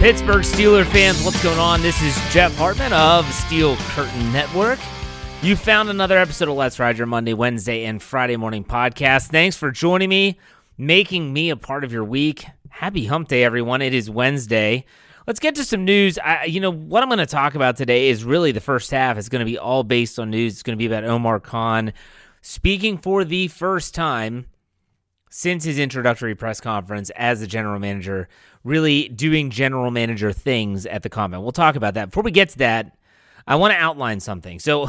Pittsburgh Steeler fans, what's going on? This is Jeff Hartman of Steel Curtain Network. You found another episode of Let's Ride Your Monday, Wednesday, and Friday morning podcast. Thanks for joining me, making me a part of your week. Happy Hump Day, everyone. It is Wednesday. Let's get to some news. I, you know, what I'm going to talk about today is really the first half. It's going to be all based on news. It's going to be about Omar Khan speaking for the first time since his introductory press conference as the general manager, really doing general manager things at the combine. We'll talk about that. Before we get to that, I want to outline something. So,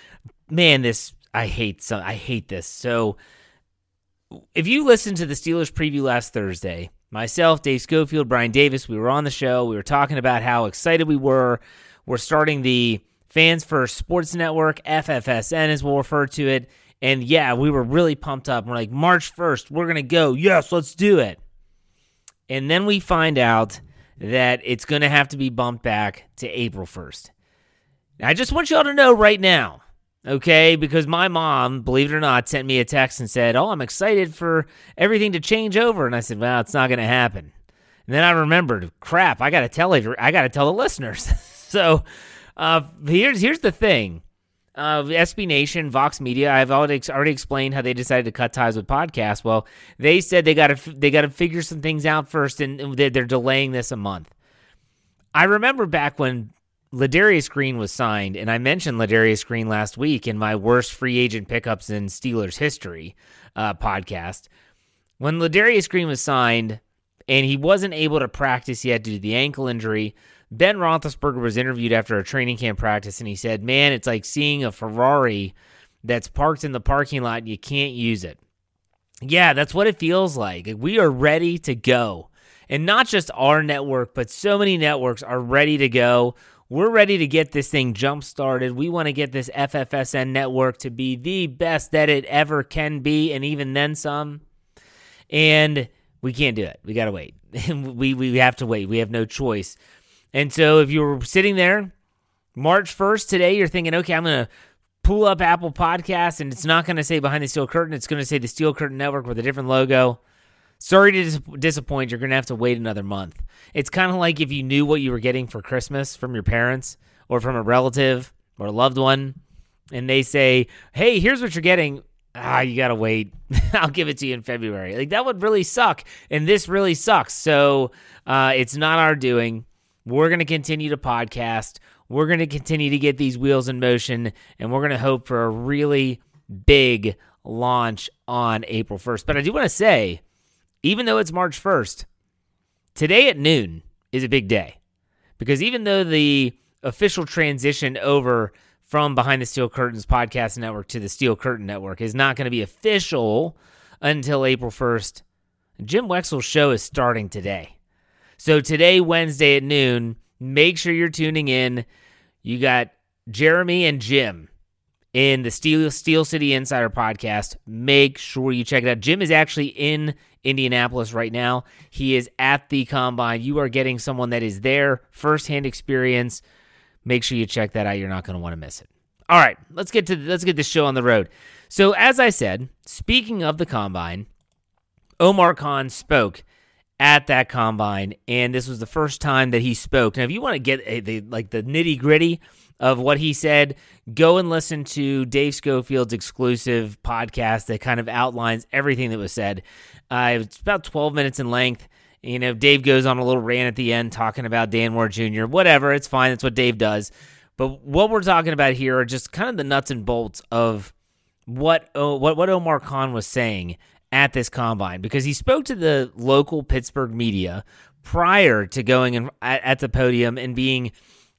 man, this I hate. So I hate this. So, if you listened to the Steelers preview last Thursday, myself, Dave Schofield, Brian Davis, we were on the show. We were talking about how excited we were. We're starting the Fans First Sports Network, FFSN as we'll refer to it. And yeah, we were really pumped up. We're like, March 1st, we're going to go. Yes, let's do it. And then we find out that it's going to have to be bumped back to April 1st. I just want y'all to know right now, okay? Because my mom, believe it or not, sent me a text and said, Oh, I'm excited for everything to change over. And I said, Well, it's not going to happen. And then I remembered, crap, I got to tell every, I got to tell the listeners. so uh, here's here's the thing uh, SB Nation, Vox Media. I've already already explained how they decided to cut ties with podcasts. Well, they said they got to they got to figure some things out first, and they're delaying this a month. I remember back when Ladarius Green was signed, and I mentioned Ladarius Green last week in my worst free agent pickups in Steelers history uh, podcast. When Ladarius Green was signed, and he wasn't able to practice yet due to the ankle injury. Ben Roethlisberger was interviewed after a training camp practice, and he said, "Man, it's like seeing a Ferrari that's parked in the parking lot and you can't use it." Yeah, that's what it feels like. We are ready to go, and not just our network, but so many networks are ready to go. We're ready to get this thing jump started. We want to get this FFSN network to be the best that it ever can be, and even then some. And we can't do it. We got to wait. we we have to wait. We have no choice. And so if you were sitting there March 1st today, you're thinking, okay, I'm going to pull up Apple Podcasts and it's not going to say Behind the Steel Curtain. It's going to say the Steel Curtain Network with a different logo. Sorry to dis- disappoint. You're going to have to wait another month. It's kind of like if you knew what you were getting for Christmas from your parents or from a relative or a loved one, and they say, hey, here's what you're getting. Ah, you got to wait. I'll give it to you in February. Like that would really suck. And this really sucks. So uh, it's not our doing. We're going to continue to podcast. We're going to continue to get these wheels in motion, and we're going to hope for a really big launch on April 1st. But I do want to say, even though it's March 1st, today at noon is a big day because even though the official transition over from Behind the Steel Curtains podcast network to the Steel Curtain Network is not going to be official until April 1st, Jim Wexell's show is starting today. So today, Wednesday at noon, make sure you're tuning in. You got Jeremy and Jim in the Steel Steel City Insider podcast. Make sure you check it out. Jim is actually in Indianapolis right now. He is at the combine. You are getting someone that is there, firsthand experience. Make sure you check that out. You're not going to want to miss it. All right, let's get to let's get this show on the road. So as I said, speaking of the combine, Omar Khan spoke at that combine, and this was the first time that he spoke. Now, if you want to get a, the like the nitty gritty of what he said, go and listen to Dave Schofield's exclusive podcast that kind of outlines everything that was said. Uh, it's about 12 minutes in length. You know, Dave goes on a little rant at the end talking about Dan Moore Jr. Whatever, it's fine. That's what Dave does. But what we're talking about here are just kind of the nuts and bolts of what what what Omar Khan was saying at this combine because he spoke to the local Pittsburgh media prior to going in, at, at the podium and being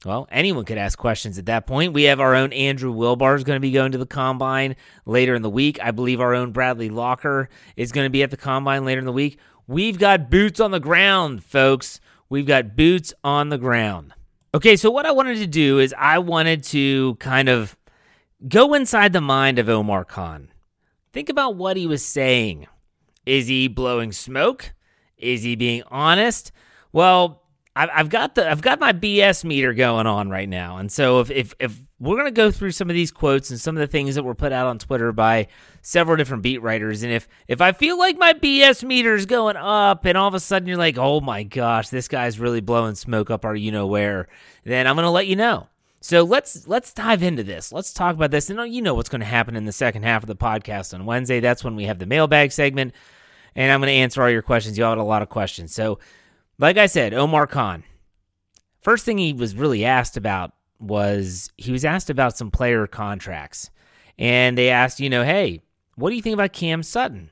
well, anyone could ask questions at that point. We have our own Andrew Wilbar is going to be going to the combine later in the week. I believe our own Bradley Locker is going to be at the combine later in the week. We've got boots on the ground, folks. We've got boots on the ground. Okay, so what I wanted to do is I wanted to kind of go inside the mind of Omar Khan. Think about what he was saying. Is he blowing smoke? Is he being honest? Well, I've got the I've got my BS meter going on right now, and so if if if we're gonna go through some of these quotes and some of the things that were put out on Twitter by several different beat writers, and if if I feel like my BS meter is going up, and all of a sudden you're like, oh my gosh, this guy's really blowing smoke up our you know where, then I'm gonna let you know. So let's let's dive into this. Let's talk about this, and uh, you know what's going to happen in the second half of the podcast on Wednesday. That's when we have the mailbag segment, and I'm going to answer all your questions. You all had a lot of questions, so like I said, Omar Khan. First thing he was really asked about was he was asked about some player contracts. And they asked, you know, hey, what do you think about Cam Sutton?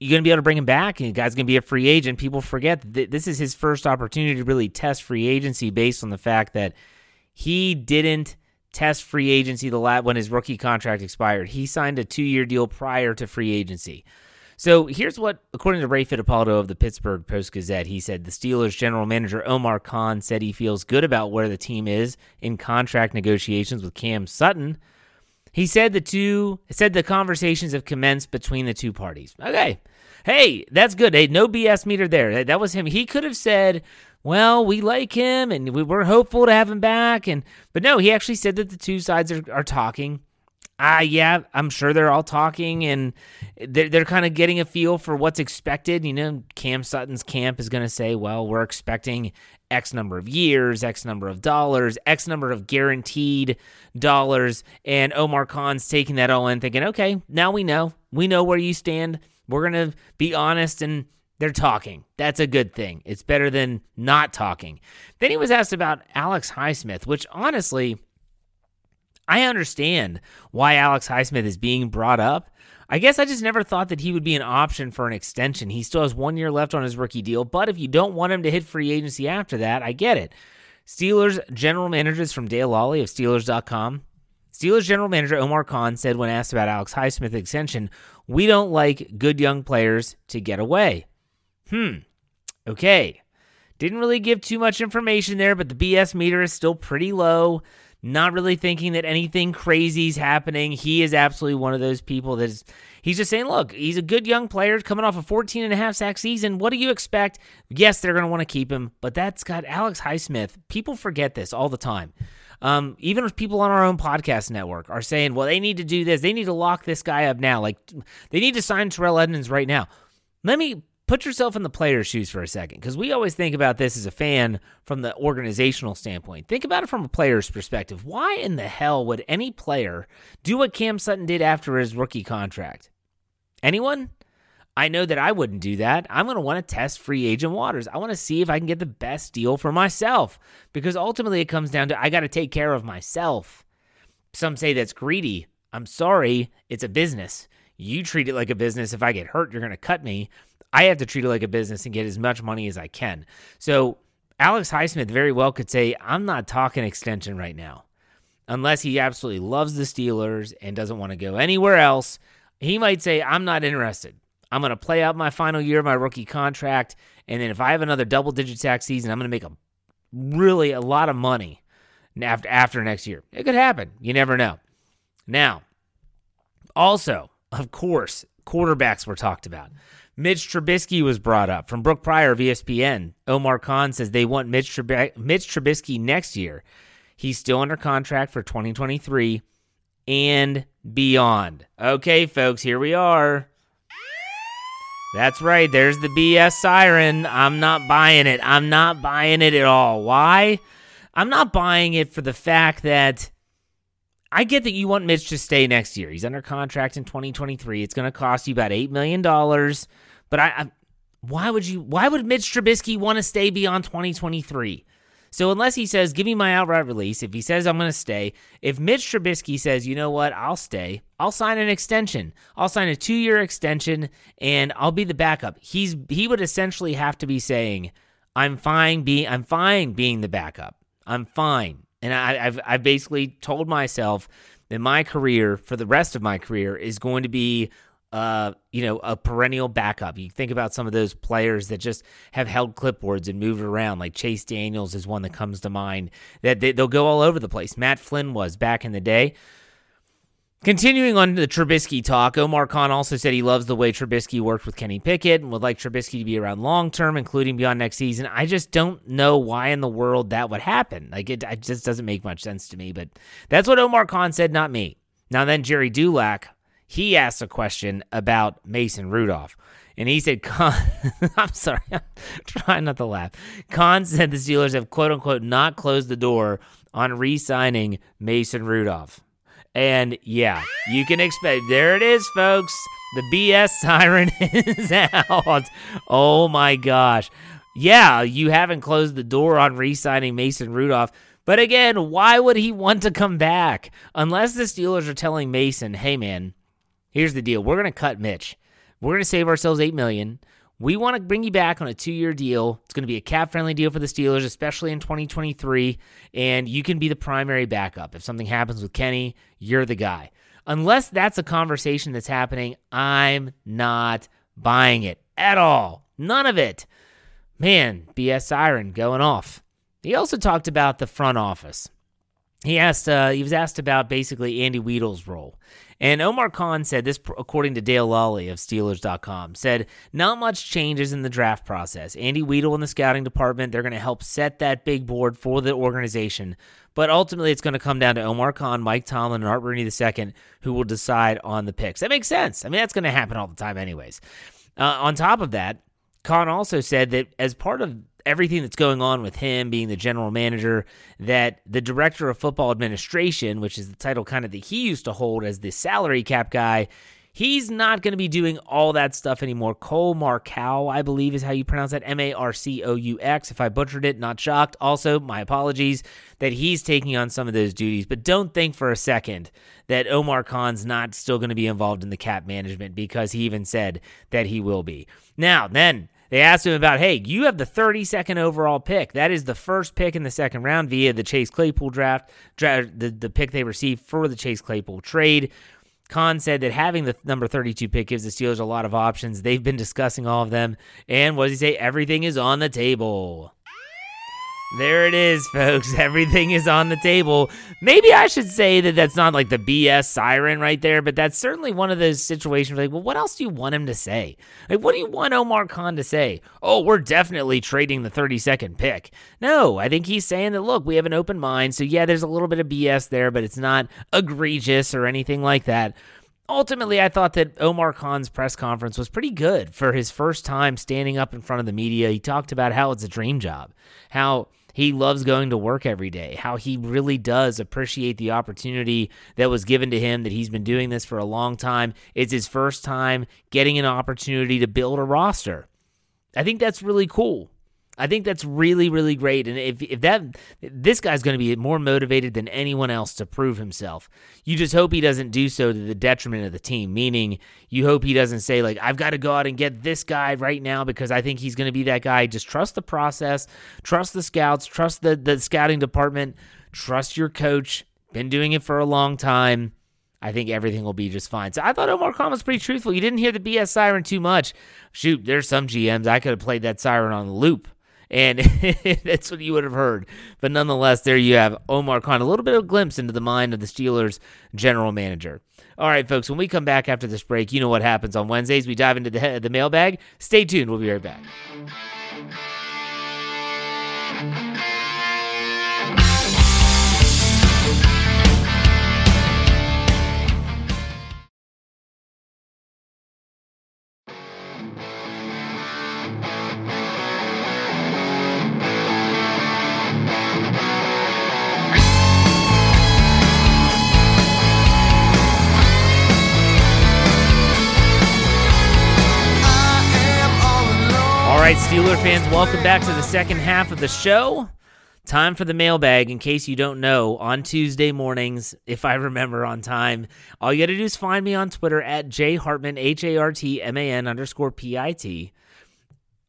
You going to be able to bring him back? And the guy's going to be a free agent. People forget that this is his first opportunity to really test free agency based on the fact that he didn't test free agency the last when his rookie contract expired. He signed a two year deal prior to free agency. So here's what, according to Ray Fittipaldo of the Pittsburgh Post Gazette, he said the Steelers general manager Omar Khan said he feels good about where the team is in contract negotiations with Cam Sutton. He said the two said the conversations have commenced between the two parties. Okay. Hey, that's good. Hey, no BS meter there. That was him. He could have said, well, we like him and we were hopeful to have him back. And but no, he actually said that the two sides are, are talking ah, yeah, I'm sure they're all talking and they're, they're kind of getting a feel for what's expected. You know, Cam Sutton's camp is going to say, well, we're expecting X number of years, X number of dollars, X number of guaranteed dollars. And Omar Khan's taking that all in, thinking, okay, now we know. We know where you stand. We're going to be honest and they're talking. That's a good thing. It's better than not talking. Then he was asked about Alex Highsmith, which honestly, I understand why Alex Highsmith is being brought up. I guess I just never thought that he would be an option for an extension. He still has one year left on his rookie deal, but if you don't want him to hit free agency after that, I get it. Steelers general managers from Dale Lolley of Steelers.com. Steelers general manager Omar Khan said when asked about Alex Highsmith's extension, We don't like good young players to get away. Hmm. Okay. Didn't really give too much information there, but the BS meter is still pretty low not really thinking that anything crazy is happening. He is absolutely one of those people that is, he's just saying, look, he's a good young player coming off a 14 and a half sack season. What do you expect? Yes, they're going to want to keep him, but that's got Alex Highsmith. People forget this all the time. Um, even people on our own podcast network are saying, well, they need to do this. They need to lock this guy up now. Like, they need to sign Terrell Edmunds right now. Let me put yourself in the player's shoes for a second because we always think about this as a fan from the organizational standpoint. Think about it from a player's perspective. Why in the hell would any player do what Cam Sutton did after his rookie contract? Anyone? I know that I wouldn't do that. I'm going to want to test free agent waters. I want to see if I can get the best deal for myself because ultimately it comes down to I got to take care of myself. Some say that's greedy. I'm sorry, it's a business. You treat it like a business. If I get hurt, you're going to cut me. I have to treat it like a business and get as much money as I can. So Alex Highsmith very well could say, I'm not talking extension right now. Unless he absolutely loves the Steelers and doesn't want to go anywhere else, he might say, I'm not interested. I'm going to play out my final year of my rookie contract. And then if I have another double digit sack season, I'm going to make a really a lot of money after, after next year. It could happen. You never know. Now, also, of course, quarterbacks were talked about. Mitch Trubisky was brought up from Brooke Pryor of ESPN. Omar Khan says they want Mitch, Trub- Mitch Trubisky next year. He's still under contract for 2023 and beyond. Okay, folks, here we are. That's right. There's the BS siren. I'm not buying it. I'm not buying it at all. Why? I'm not buying it for the fact that I get that you want Mitch to stay next year. He's under contract in 2023. It's going to cost you about $8 million. But I, I why would you why would Mitch Trubisky want to stay beyond 2023? So unless he says, give me my outright release, if he says I'm going to stay, if Mitch Trubisky says, you know what, I'll stay, I'll sign an extension. I'll sign a two year extension and I'll be the backup. He's he would essentially have to be saying, I'm fine being I'm fine being the backup. I'm fine. And I, have I've basically told myself that my career for the rest of my career is going to be uh, you know, a perennial backup. You think about some of those players that just have held clipboards and moved around, like Chase Daniels is one that comes to mind. That they, they'll go all over the place. Matt Flynn was back in the day. Continuing on the Trubisky talk, Omar Khan also said he loves the way Trubisky worked with Kenny Pickett and would like Trubisky to be around long term, including beyond next season. I just don't know why in the world that would happen. Like it, it just doesn't make much sense to me. But that's what Omar Khan said, not me. Now then, Jerry Dulac, he asked a question about Mason Rudolph. And he said, Khan, I'm sorry, I'm trying not to laugh. Khan said the Steelers have quote unquote not closed the door on re signing Mason Rudolph. And yeah, you can expect. There it is, folks. The BS siren is out. Oh my gosh. Yeah, you haven't closed the door on re signing Mason Rudolph. But again, why would he want to come back? Unless the Steelers are telling Mason, hey man, here's the deal. We're going to cut Mitch. We're going to save ourselves $8 million. We want to bring you back on a two year deal. It's going to be a cap friendly deal for the Steelers, especially in 2023. And you can be the primary backup. If something happens with Kenny, you're the guy. Unless that's a conversation that's happening, I'm not buying it at all. None of it. Man, BS siren going off. He also talked about the front office. He asked. Uh, he was asked about basically Andy Weidl's role, and Omar Khan said this, according to Dale Lolley of Steelers.com, said not much changes in the draft process. Andy Weidl in the scouting department, they're going to help set that big board for the organization. But ultimately, it's going to come down to Omar Khan, Mike Tomlin, and Art Rooney II, who will decide on the picks. That makes sense. I mean, that's going to happen all the time, anyways. Uh, on top of that, Khan also said that as part of everything that's going on with him being the general manager, that the director of football administration, which is the title kind of that he used to hold as the salary cap guy, he's not going to be doing all that stuff anymore. Cole Marcoux, I believe, is how you pronounce that. M A R C O U X. If I butchered it, not shocked. Also, my apologies that he's taking on some of those duties. But don't think for a second that Omar Khan's not still going to be involved in the cap management because he even said that he will be. Now, then they asked him about, hey, you have the 32nd overall pick. That is the first pick in the second round via the Chase Claypool draft, the, the pick they received for the Chase Claypool trade. Khan said that having the number 32 pick gives the Steelers a lot of options. They've been discussing all of them. And what does he say? Everything is on the table. There it is, folks. Everything is on the table. Maybe I should say that that's not like the BS siren right there, but that's certainly one of those situations like, well, what else do you want him to say? Like, what do you want Omar Khan to say? Oh, we're definitely trading the 32nd pick. No, I think he's saying that, look, we have an open mind. So, yeah, there's a little bit of BS there, but it's not egregious or anything like that ultimately, I thought that Omar Khan's press conference was pretty good for his first time standing up in front of the media. He talked about how it's a dream job, how he loves going to work every day, how he really does appreciate the opportunity that was given to him, that he's been doing this for a long time. It's his first time getting an opportunity to build a roster. I think that's really cool. I think that's really, really great. And if, if that, this guy's going to be more motivated than anyone else to prove himself. You just hope he doesn't do so to the detriment of the team, meaning you hope he doesn't say, like, I've got to go out and get this guy right now because I think he's going to be that guy. Just trust the process, trust the scouts, trust the, the scouting department, trust your coach. Been doing it for a long time. I think everything will be just fine. So I thought Omar Khan was pretty truthful. You didn't hear the BS siren too much. Shoot, there's some GMs I could have played that siren on the loop and that's what you would have heard. But nonetheless, there you have Omar Khan, a little bit of a glimpse into the mind of the Steelers general manager. All right, folks, when we come back after this break, you know what happens on Wednesdays. We dive into the, the mailbag. Stay tuned. We'll be right back. Right, Steeler fans, welcome back to the second half of the show. Time for the mailbag. In case you don't know, on Tuesday mornings, if I remember on time, all you got to do is find me on Twitter at jhartman, H A R T M A N underscore P I T.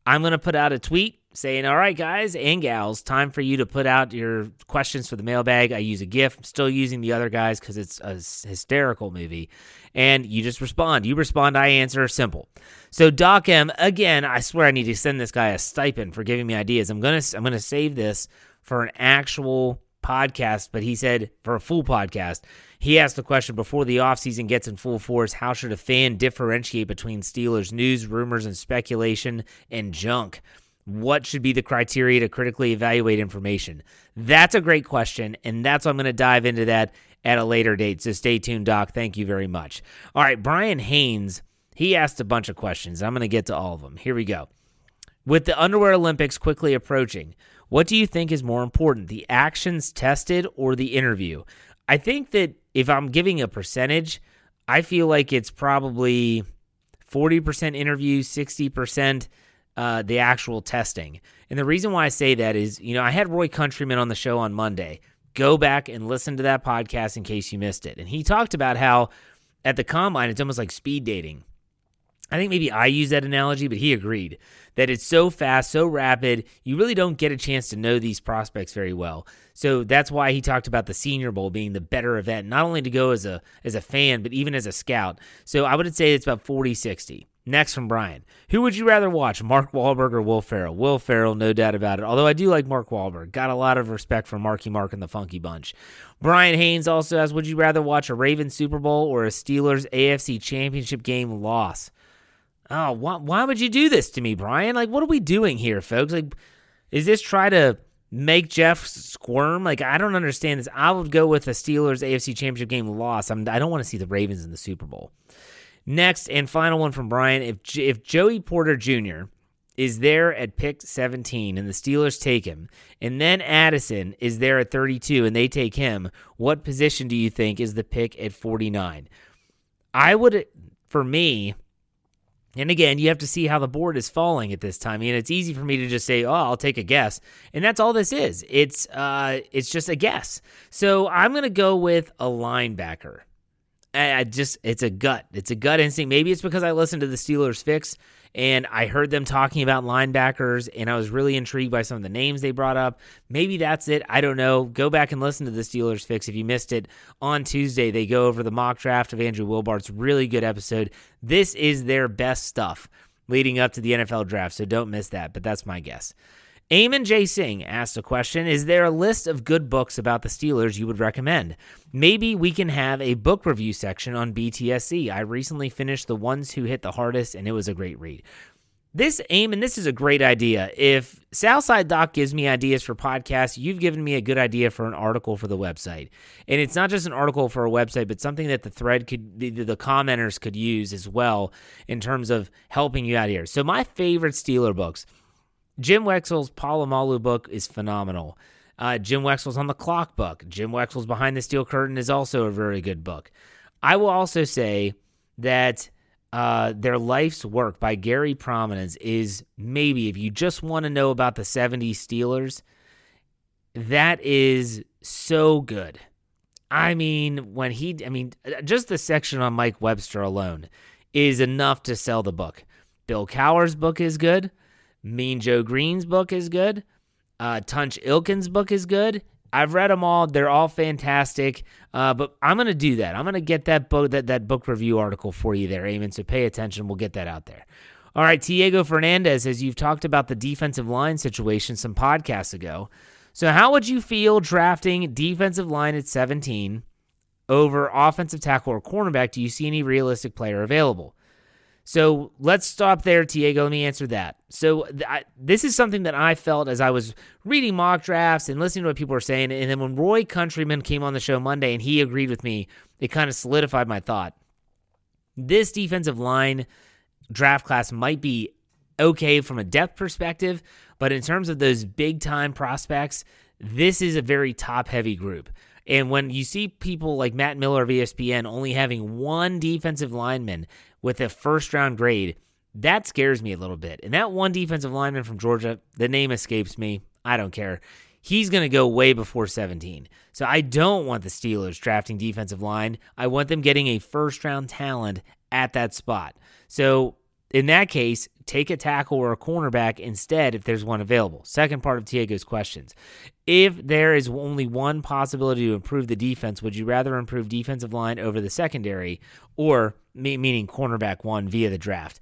I'm to put out a tweet saying, All right, guys and gals, time for you to put out your questions for the mailbag. I use a GIF. I'm still using the other guys because it's a hysterical movie. And you just respond. You respond, I answer. Simple. So Doc M, again, I swear I need to send this guy a stipend for giving me ideas. I'm gonna I'm gonna save this for an actual podcast, but he said for a full podcast. He asked the question before the offseason gets in full force how should a fan differentiate between Steelers news, rumors, and speculation and junk? What should be the criteria to critically evaluate information? That's a great question, and that's I'm going to dive into that at a later date. So stay tuned, Doc. Thank you very much. All right, Brian Haynes, he asked a bunch of questions. I'm going to get to all of them. Here we go. With the Underwear Olympics quickly approaching, what do you think is more important, the actions tested or the interview? I think that if I'm giving a percentage, I feel like it's probably 40% interview, 60% uh, the actual testing. And the reason why I say that is, you know, I had Roy Countryman on the show on Monday. Go back and listen to that podcast in case you missed it. And he talked about how at the combine, it's almost like speed dating. I think maybe I use that analogy, but he agreed that it's so fast, so rapid, you really don't get a chance to know these prospects very well. So that's why he talked about the Senior Bowl being the better event, not only to go as a as a fan, but even as a scout. So I would say it's about 40-60. Next from Brian. Who would you rather watch, Mark Wahlberg or Will Ferrell? Will Ferrell, no doubt about it. Although I do like Mark Wahlberg. Got a lot of respect for Marky Mark and the Funky Bunch. Brian Haynes also asks, would you rather watch a Ravens Super Bowl or a Steelers AFC Championship game loss? Oh, why, why would you do this to me, Brian? Like, what are we doing here, folks? Like, is this try to make Jeff squirm? Like, I don't understand this. I would go with a Steelers AFC Championship game loss. I'm, I don't want to see the Ravens in the Super Bowl. Next and final one from Brian: If if Joey Porter Jr. is there at pick 17 and the Steelers take him, and then Addison is there at 32 and they take him, what position do you think is the pick at 49? I would, for me, and again, you have to see how the board is falling at this time. I mean, it's easy for me to just say, "Oh, I'll take a guess," and that's all this is. It's uh, it's just a guess. So I'm gonna go with a linebacker. I just it's a gut. It's a gut instinct. Maybe it's because I listened to the Steelers fix and I heard them talking about linebackers and I was really intrigued by some of the names they brought up. Maybe that's it. I don't know. Go back and listen to the Steelers fix if you missed it on Tuesday. They go over the mock draft of Andrew Wilbar's really good episode. This is their best stuff leading up to the NFL draft, so don't miss that, but that's my guess. Eamon J. Singh asked a question Is there a list of good books about the Steelers you would recommend? Maybe we can have a book review section on BTSC. I recently finished The Ones Who Hit the Hardest, and it was a great read. This Eamon, this is a great idea. If Southside Doc gives me ideas for podcasts, you've given me a good idea for an article for the website. And it's not just an article for a website, but something that the thread could, the, the commenters could use as well in terms of helping you out here. So, my favorite Steeler books Jim Wexell's Polamalu book is phenomenal. Uh, Jim Wexell's on the clock book. Jim Wexell's Behind the Steel Curtain is also a very good book. I will also say that uh, their life's work by Gary Pomerantz is maybe if you just want to know about the 70s Steelers, that is so good. I mean, when he, I mean, just the section on Mike Webster alone is enough to sell the book. Bill Cowher's book is good. Mean Joe Greene's book is good. Uh, Tunch Ilkin's book is good. I've read them all; they're all fantastic. Uh, but I'm gonna do that. I'm gonna get that book that that book review article for you there, Eamon. So pay attention. We'll get that out there. All right, Diego Fernandez, as you've talked about the defensive line situation some podcasts ago. So how would you feel drafting defensive line at 17 over offensive tackle or cornerback? Do you see any realistic player available? So let's stop there, Diego. Let me answer that. So I, this is something that I felt as I was reading mock drafts and listening to what people were saying. And then when Roy Countryman came on the show Monday and he agreed with me, it kind of solidified my thought. This defensive line draft class might be okay from a depth perspective, but in terms of those big time prospects, this is a very top heavy group. And when you see people like Matt Miller of ESPN only having one defensive lineman with a first round grade, that scares me a little bit. And that one defensive lineman from Georgia, the name escapes me. I don't care. He's going to go way before 17. So I don't want the Steelers drafting defensive line. I want them getting a first round talent at that spot. So In that case, take a tackle or a cornerback instead if there's one available. Second part of Diego's questions. If there is only one possibility to improve the defense, would you rather improve defensive line over the secondary or meaning cornerback one via the draft?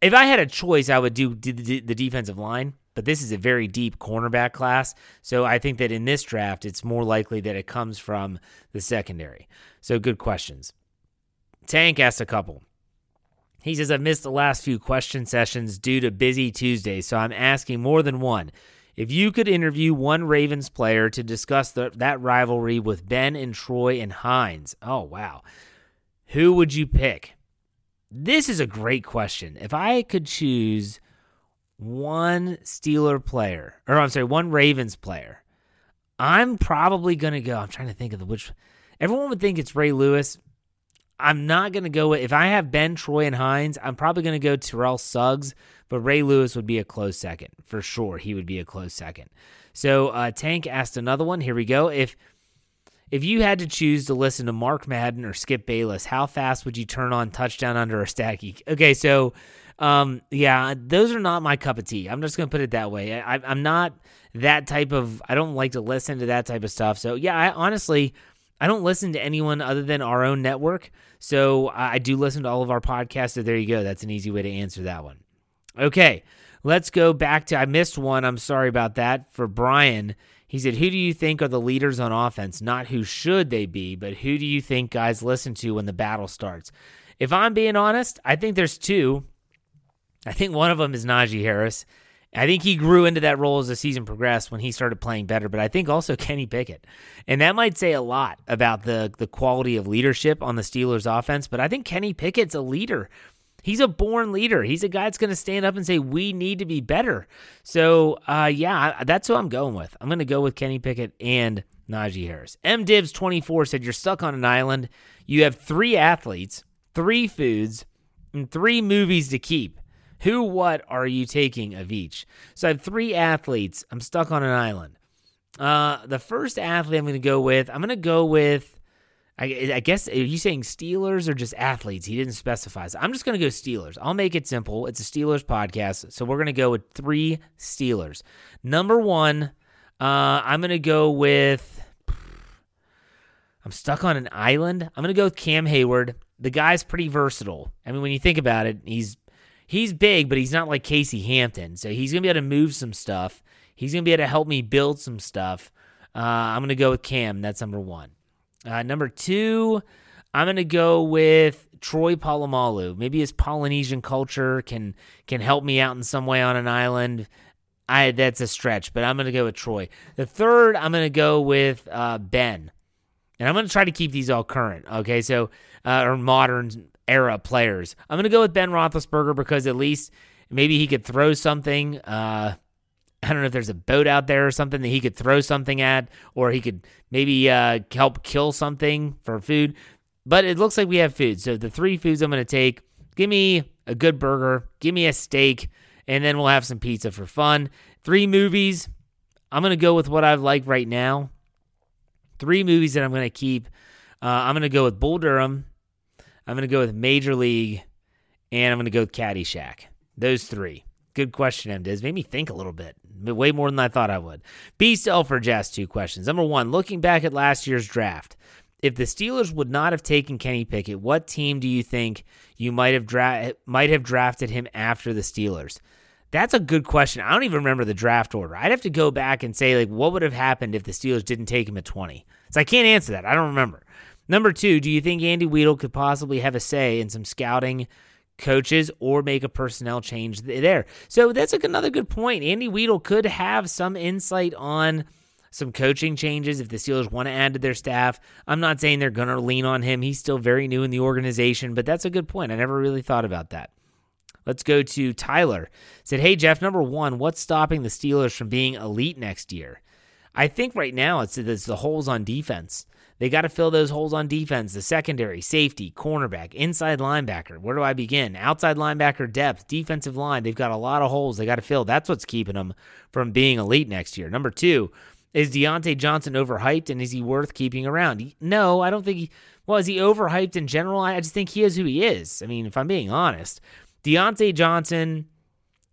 If I had a choice, I would do the defensive line, but this is a very deep cornerback class. So I think that in this draft, it's more likely that it comes from the secondary. So good questions. Tank asked a couple. He says, I've missed the last few question sessions due to busy Tuesdays, so I'm asking more than one. If you could interview one Ravens player to discuss the, that rivalry with Ben and Troy and Hines, oh, wow. Who would you pick? This is a great question. If I could choose one Steeler player, or I'm sorry, one Ravens player, I'm probably going to go. I'm trying to think of the which. Everyone would think it's Ray Lewis. I'm not going to go with, if I have Ben, Troy, and Hines, I'm probably going to go Terrell Suggs, but Ray Lewis would be a close second. For sure, he would be a close second. So uh, Tank asked another one. Here we go. If if you had to choose to listen to Mark Madden or Skip Bayless, how fast would you turn on Touchdown Under a Stacky? Okay, so um, yeah, those are not my cup of tea. I'm just gonna put it that way. I, I'm not that type of. I don't like to listen to that type of stuff. So yeah, I honestly I don't listen to anyone other than our own network. So I do listen to all of our podcasts. So there you go. That's an easy way to answer that one. Okay, let's go back to. I missed one. I'm sorry about that. For Brian, he said, Who do you think are the leaders on offense? Not who should they be, but who do you think guys listen to when the battle starts? If I'm being honest, I think there's two. I think one of them is Najee Harris. I think he grew into that role as the season progressed when he started playing better, but I think also Kenny Pickett. And that might say a lot about the the quality of leadership on the Steelers offense, but I think Kenny Pickett's a leader. He's a born leader. He's a guy that's going to stand up and say, We need to be better. So, uh, yeah, that's who I'm going with. I'm going to go with Kenny Pickett and Najee Harris. M MDivs24 said, You're stuck on an island. You have three athletes, three foods, and three movies to keep. Who, what are you taking of each? So I have three athletes. I'm stuck on an island. Uh, the first athlete I'm going to go with, I'm going to go with, I, I, guess, are you saying Steelers or just athletes? He didn't specify. So I'm just going to go Steelers. I'll make it simple. It's a Steelers podcast. So we're going to go with three Steelers. Number one, uh, I'm going to go with, I'm stuck on an island. I'm going to go with Cam Hayward. The guy's pretty versatile. I mean, when you think about it, he's he's big, but he's not like Casey Hampton. So he's gonna be able to move some stuff. He's gonna be able to help me build some stuff. Uh, I'm gonna go with Cam. That's number one. Uh, number two, I'm gonna go with Troy Polamalu. Maybe his Polynesian culture can can help me out in some way on an island. I that's a stretch, but I'm gonna go with Troy. The third, I'm gonna go with uh, Ben, and I'm gonna try to keep these all current. Okay, so uh, or modern era players. I'm going to go with Ben Roethlisberger because at least maybe he could throw something. Uh, I don't know if there's a boat out there or something that he could throw something at, or he could maybe uh, help kill something for food. But it looks like we have food. So the three foods I'm going to take give me a good burger, give me a steak, and then we'll have some pizza for fun. Three movies. I'm going to go with what I like right now. Three movies that I'm going to keep. Uh, I'm going to go with Bull Durham. I'm going to go with Major League, and I'm going to go with Caddyshack. Those three. Good question, M. Diz. Made me think a little bit. Way more than I thought I would. B. Selfridge asked two questions. Number one, looking back at last year's draft, if the Steelers would not have taken Kenny Pickett, what team do you think you might have dra- might have drafted him after the Steelers? That's a good question. I don't even remember the draft order. I'd have to go back and say like what would have happened if the Steelers didn't take him at 20. So I can't answer that. I don't remember. Number two, do you think Andy Weidl could possibly have a say in some scouting coaches or make a personnel change there? So that's like another good point. Andy Weidl could have some insight on some coaching changes if the Steelers want to add to their staff. I'm not saying they're going to lean on him. He's still very new in the organization, but that's a good point. I never really thought about that. Let's go to Tyler. Said, "Hey Jeff, number 1, what's stopping the Steelers from being elite next year?" I think right now it's, it's the holes on defense. They got to fill those holes on defense the secondary, safety, cornerback, inside linebacker. Where do I begin? Outside linebacker depth, defensive line. They've got a lot of holes they got to fill. That's what's keeping them from being elite next year. Number two, is Diontae Johnson overhyped and is he worth keeping around? No, I don't think he. Well, is he overhyped in general? I just think he is who he is. I mean, if I'm being honest. Diontae Johnson,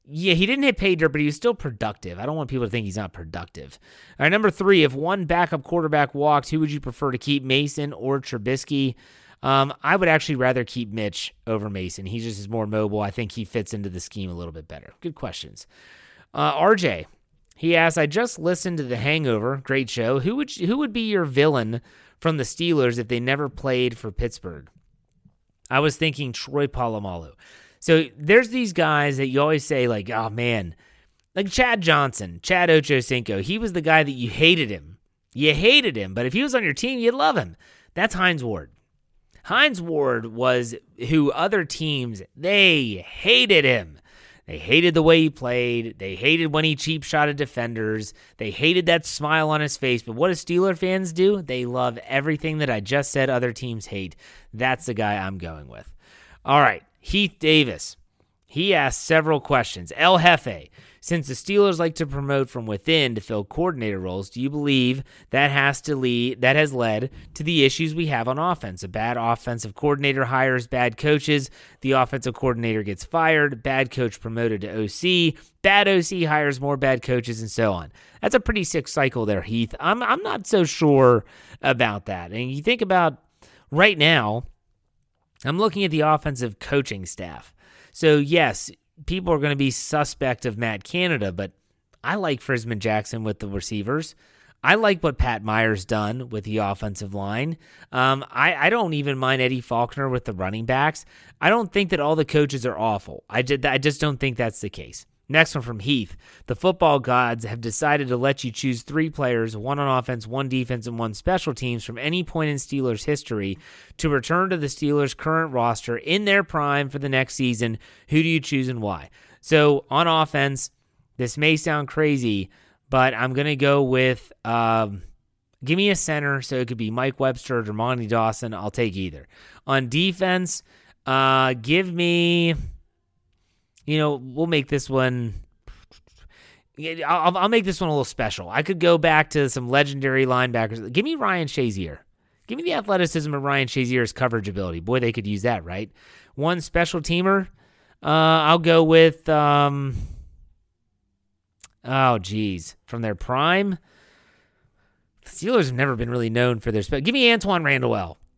yeah, he didn't hit pay dirt, but he was still productive. I don't want people to think he's not productive. All right, number three, if one backup quarterback walked, who would you prefer to keep, Mason or Trubisky? Um, I would actually rather keep Mitch over Mason. He just is more mobile. I think he fits into the scheme a little bit better. Good questions. Uh, RJ, he asks, I just listened to The Hangover, great show. Who would who would be your villain from the Steelers if they never played for Pittsburgh? I was thinking Troy Polamalu. So there's these guys that you always say, like, oh man, like Chad Johnson, Chad Ochocinco. He was the guy that you hated him. You hated him, but if he was on your team, you'd love him. That's Hines Ward. Hines Ward was who other teams they hated him. They hated the way he played. They hated when he cheap shotted defenders. They hated that smile on his face. But what do Steeler fans do? They love everything that I just said other teams hate. That's the guy I'm going with. All right, Heath Davis. He asked several questions. El Jefe, since the Steelers like to promote from within to fill coordinator roles, do you believe that has to lead that has led to the issues we have on offense? A bad offensive coordinator hires bad coaches, the offensive coordinator gets fired, bad coach promoted to OC, bad OC hires more bad coaches, and so on. That's a pretty sick cycle there, Heath. I'm I'm not so sure about that. And you think about right now, I'm looking at the offensive coaching staff. So yes, people are going to be suspect of Matt Canada, but I like Frisman Jackson with the receivers. I like what Pat Meyer's done with the offensive line. Um, I, I don't even mind Eddie Faulkner with the running backs. I don't think that all the coaches are awful. I, did, I just don't think that's the case. Next one from Heath. The football gods have decided to let you choose three players, one on offense, one defense, and one special teams from any point in Steelers history to return to the Steelers' current roster in their prime for the next season. Who do you choose and why? So on offense, this may sound crazy, but I'm going to go with um, give me a center. So it could be Mike Webster or Monty Dawson. I'll take either. On defense, uh, give me you know, we'll make this one. I'll, I'll make this one a little special. I could go back to some legendary linebackers. Give me Ryan Shazier. Give me the athleticism of Ryan Shazier's coverage ability. Boy, they could use that, right? One special teamer. Uh, I'll go with. Um, oh, geez, from their prime. The Steelers have never been really known for their. Spe- Give me Antwaan Randle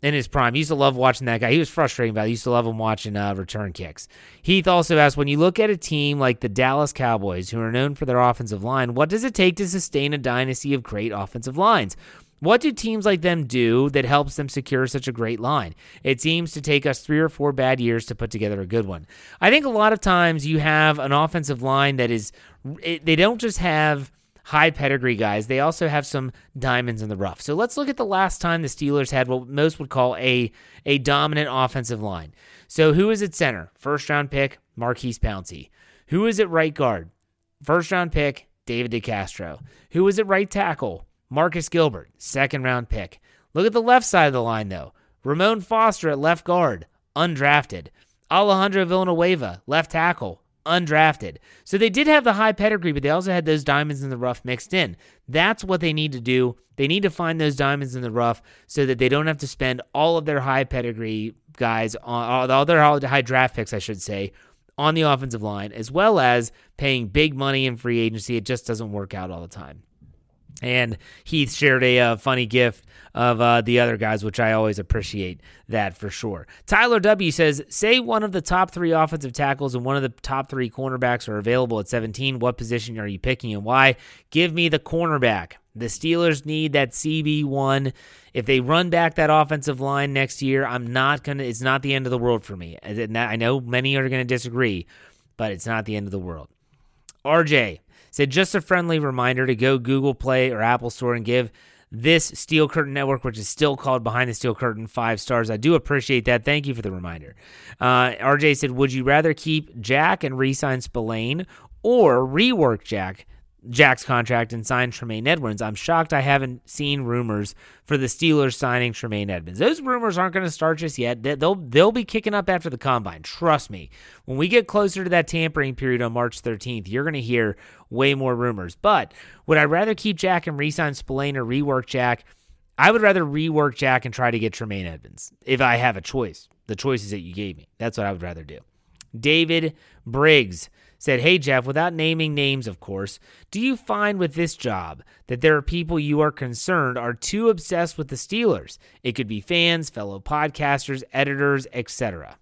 in his prime. He used to love watching that guy. He was frustrating about it. He used to love him watching uh, return kicks. Heath also asked when you look at a team like the Dallas Cowboys, who are known for their offensive line, what does it take to sustain a dynasty of great offensive lines? What do teams like them do that helps them secure such a great line? It seems to take us three or four bad years to put together a good one. I think a lot of times you have an offensive line that is, they don't just have high pedigree guys, they also have some diamonds in the rough. So let's look at the last time the Steelers had what most would call a, a dominant offensive line. So who is at center? First round pick, Maurkice Pouncey. Who is at right guard? First round pick, David DeCastro. Who is at right tackle? Marcus Gilbert, second round pick. Look at the left side of the line, though. Ramon Foster at left guard, undrafted. Alejandro Villanueva, left tackle, undrafted. So they did have the high pedigree, but they also had those diamonds in the rough mixed in. That's what they need to do. They need to find those diamonds in the rough so that they don't have to spend all of their high pedigree guys uh, on all their high draft picks, I should say, on the offensive line, as well as paying big money in free agency. It just doesn't work out all the time. And Heath shared a uh, funny gift of uh, the other guys, which I always appreciate that for sure. Tyler W says, say one of the top three offensive tackles and one of the top three cornerbacks are available at 17. What position are you picking and why? Give me the cornerback. The Steelers need that CB1. If they run back that offensive line next year, I'm not going to, it's not the end of the world for me. I know many are going to disagree, but it's not the end of the world. RJ said, just a friendly reminder to go Google Play or Apple Store and give this Steel Curtain Network, which is still called Behind the Steel Curtain, five stars. I do appreciate that. Thank you for the reminder. Uh, RJ said, Would you rather keep Jack and re sign Spillane or rework Jack Jack's contract and sign Tremaine Edmunds. I'm shocked I haven't seen rumors for the Steelers signing Tremaine Edmunds. Those rumors aren't going to start just yet. They'll they'll be kicking up after the combine. Trust me. When we get closer to that tampering period on March 13th, you're going to hear way more rumors. But would I rather keep Jack and re-sign Spillane or rework Jack? I would rather rework Jack and try to get Tremaine Edmunds if I have a choice. The choices that you gave me. That's what I would rather do. David Briggs said, Hey, Jeff, without naming names, of course, do you find with this job that there are people you are concerned are too obsessed with the Steelers? It could be fans, fellow podcasters, editors, etc.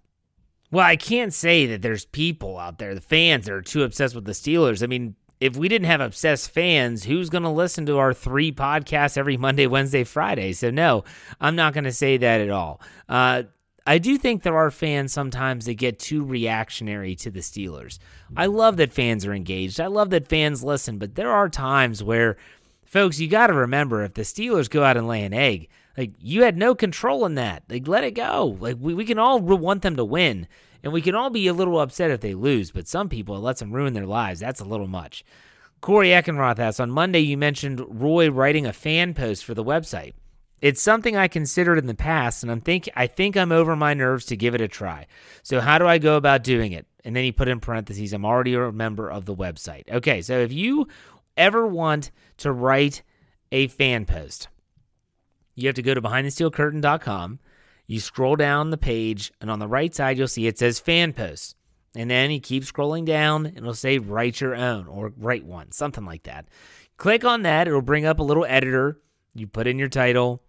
Well, I can't say that there's people out there, the fans, that are too obsessed with the Steelers. I mean, if we didn't have obsessed fans, who's going to listen to our three podcasts every Monday, Wednesday, Friday? So, no, I'm not going to say that at all. Uh, I do think there are fans sometimes that get too reactionary to the Steelers. I love that fans are engaged. I love that fans listen, but there are times where, folks, you got to remember if the Steelers go out and lay an egg, like you had no control in that. Like let it go. Like we, we can all want them to win, and we can all be a little upset if they lose, but some people it lets them ruin their lives. That's a little much. Corey Eckenroth asks on Monday you mentioned Roy writing a fan post for the website. It's something I considered in the past, and I'm think I think I'm over my nerves to give it a try. So how do I go about doing it? And then he put in parentheses, I'm already a member of the website. Okay, so if you ever want to write a fan post, you have to go to behindthesteelcurtain.com. You scroll down the page, and on the right side, you'll see it says fan posts. And then you keep scrolling down, and it'll say write your own or write one, something like that. Click on that, it'll bring up a little editor. You put in your title,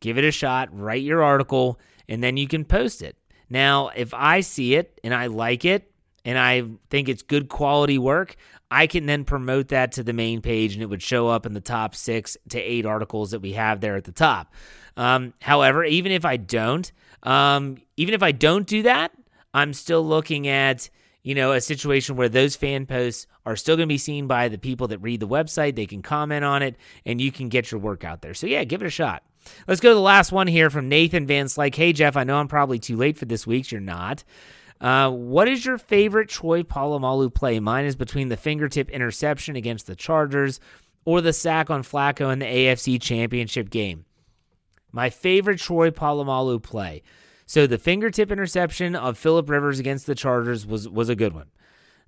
give it a shot, write your article, and then you can post it. Now, if I see it and I like it and I think it's good quality work, I can then promote that to the main page and it would show up in the top six to eight articles that we have there at the top. Um, however, even if I don't, um, even if I don't do that, I'm still looking at you know a situation where those fan posts are still going to be seen by the people that read the website. They can comment on it, and you can get your work out there. So yeah, give it a shot. Let's go to the last one here from Nathan Van Slyke. Hey, Jeff, I know I'm probably too late for this week. You're not. Uh, what is your favorite Troy Polamalu play? Mine is between the fingertip interception against the Chargers or the sack on Flacco in the AFC Championship game. My favorite Troy Polamalu play. So the fingertip interception of Philip Rivers against the Chargers was was a good one.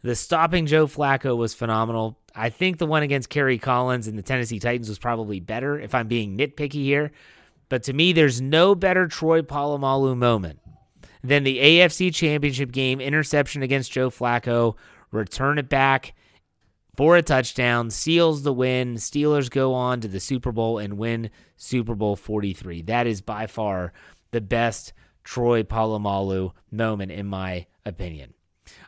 The stopping Joe Flacco was phenomenal. I think the one against Kerry Collins and the Tennessee Titans was probably better if I'm being nitpicky here. But to me, there's no better Troy Polamalu moment than the AFC Championship game interception against Joe Flacco, return it back for a touchdown, seals the win. Steelers go on to the Super Bowl and win Super Bowl 43. That is by far the best Troy Polamalu moment, in my opinion.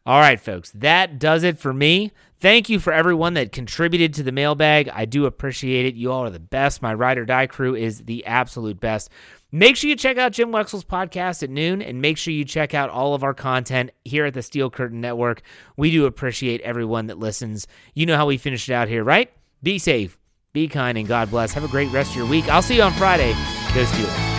All right, folks, that does it for me. Thank you for everyone that contributed to the mailbag. I do appreciate it. You all are the best. My ride or die crew is the absolute best. Make sure you check out Jim Wexell's podcast at noon and make sure you check out all of our content here at the Steel Curtain Network. We do appreciate everyone that listens. You know how we finish it out here, right? Be safe, be kind, and God bless. Have a great rest of your week. I'll see you on Friday. Go Steelers.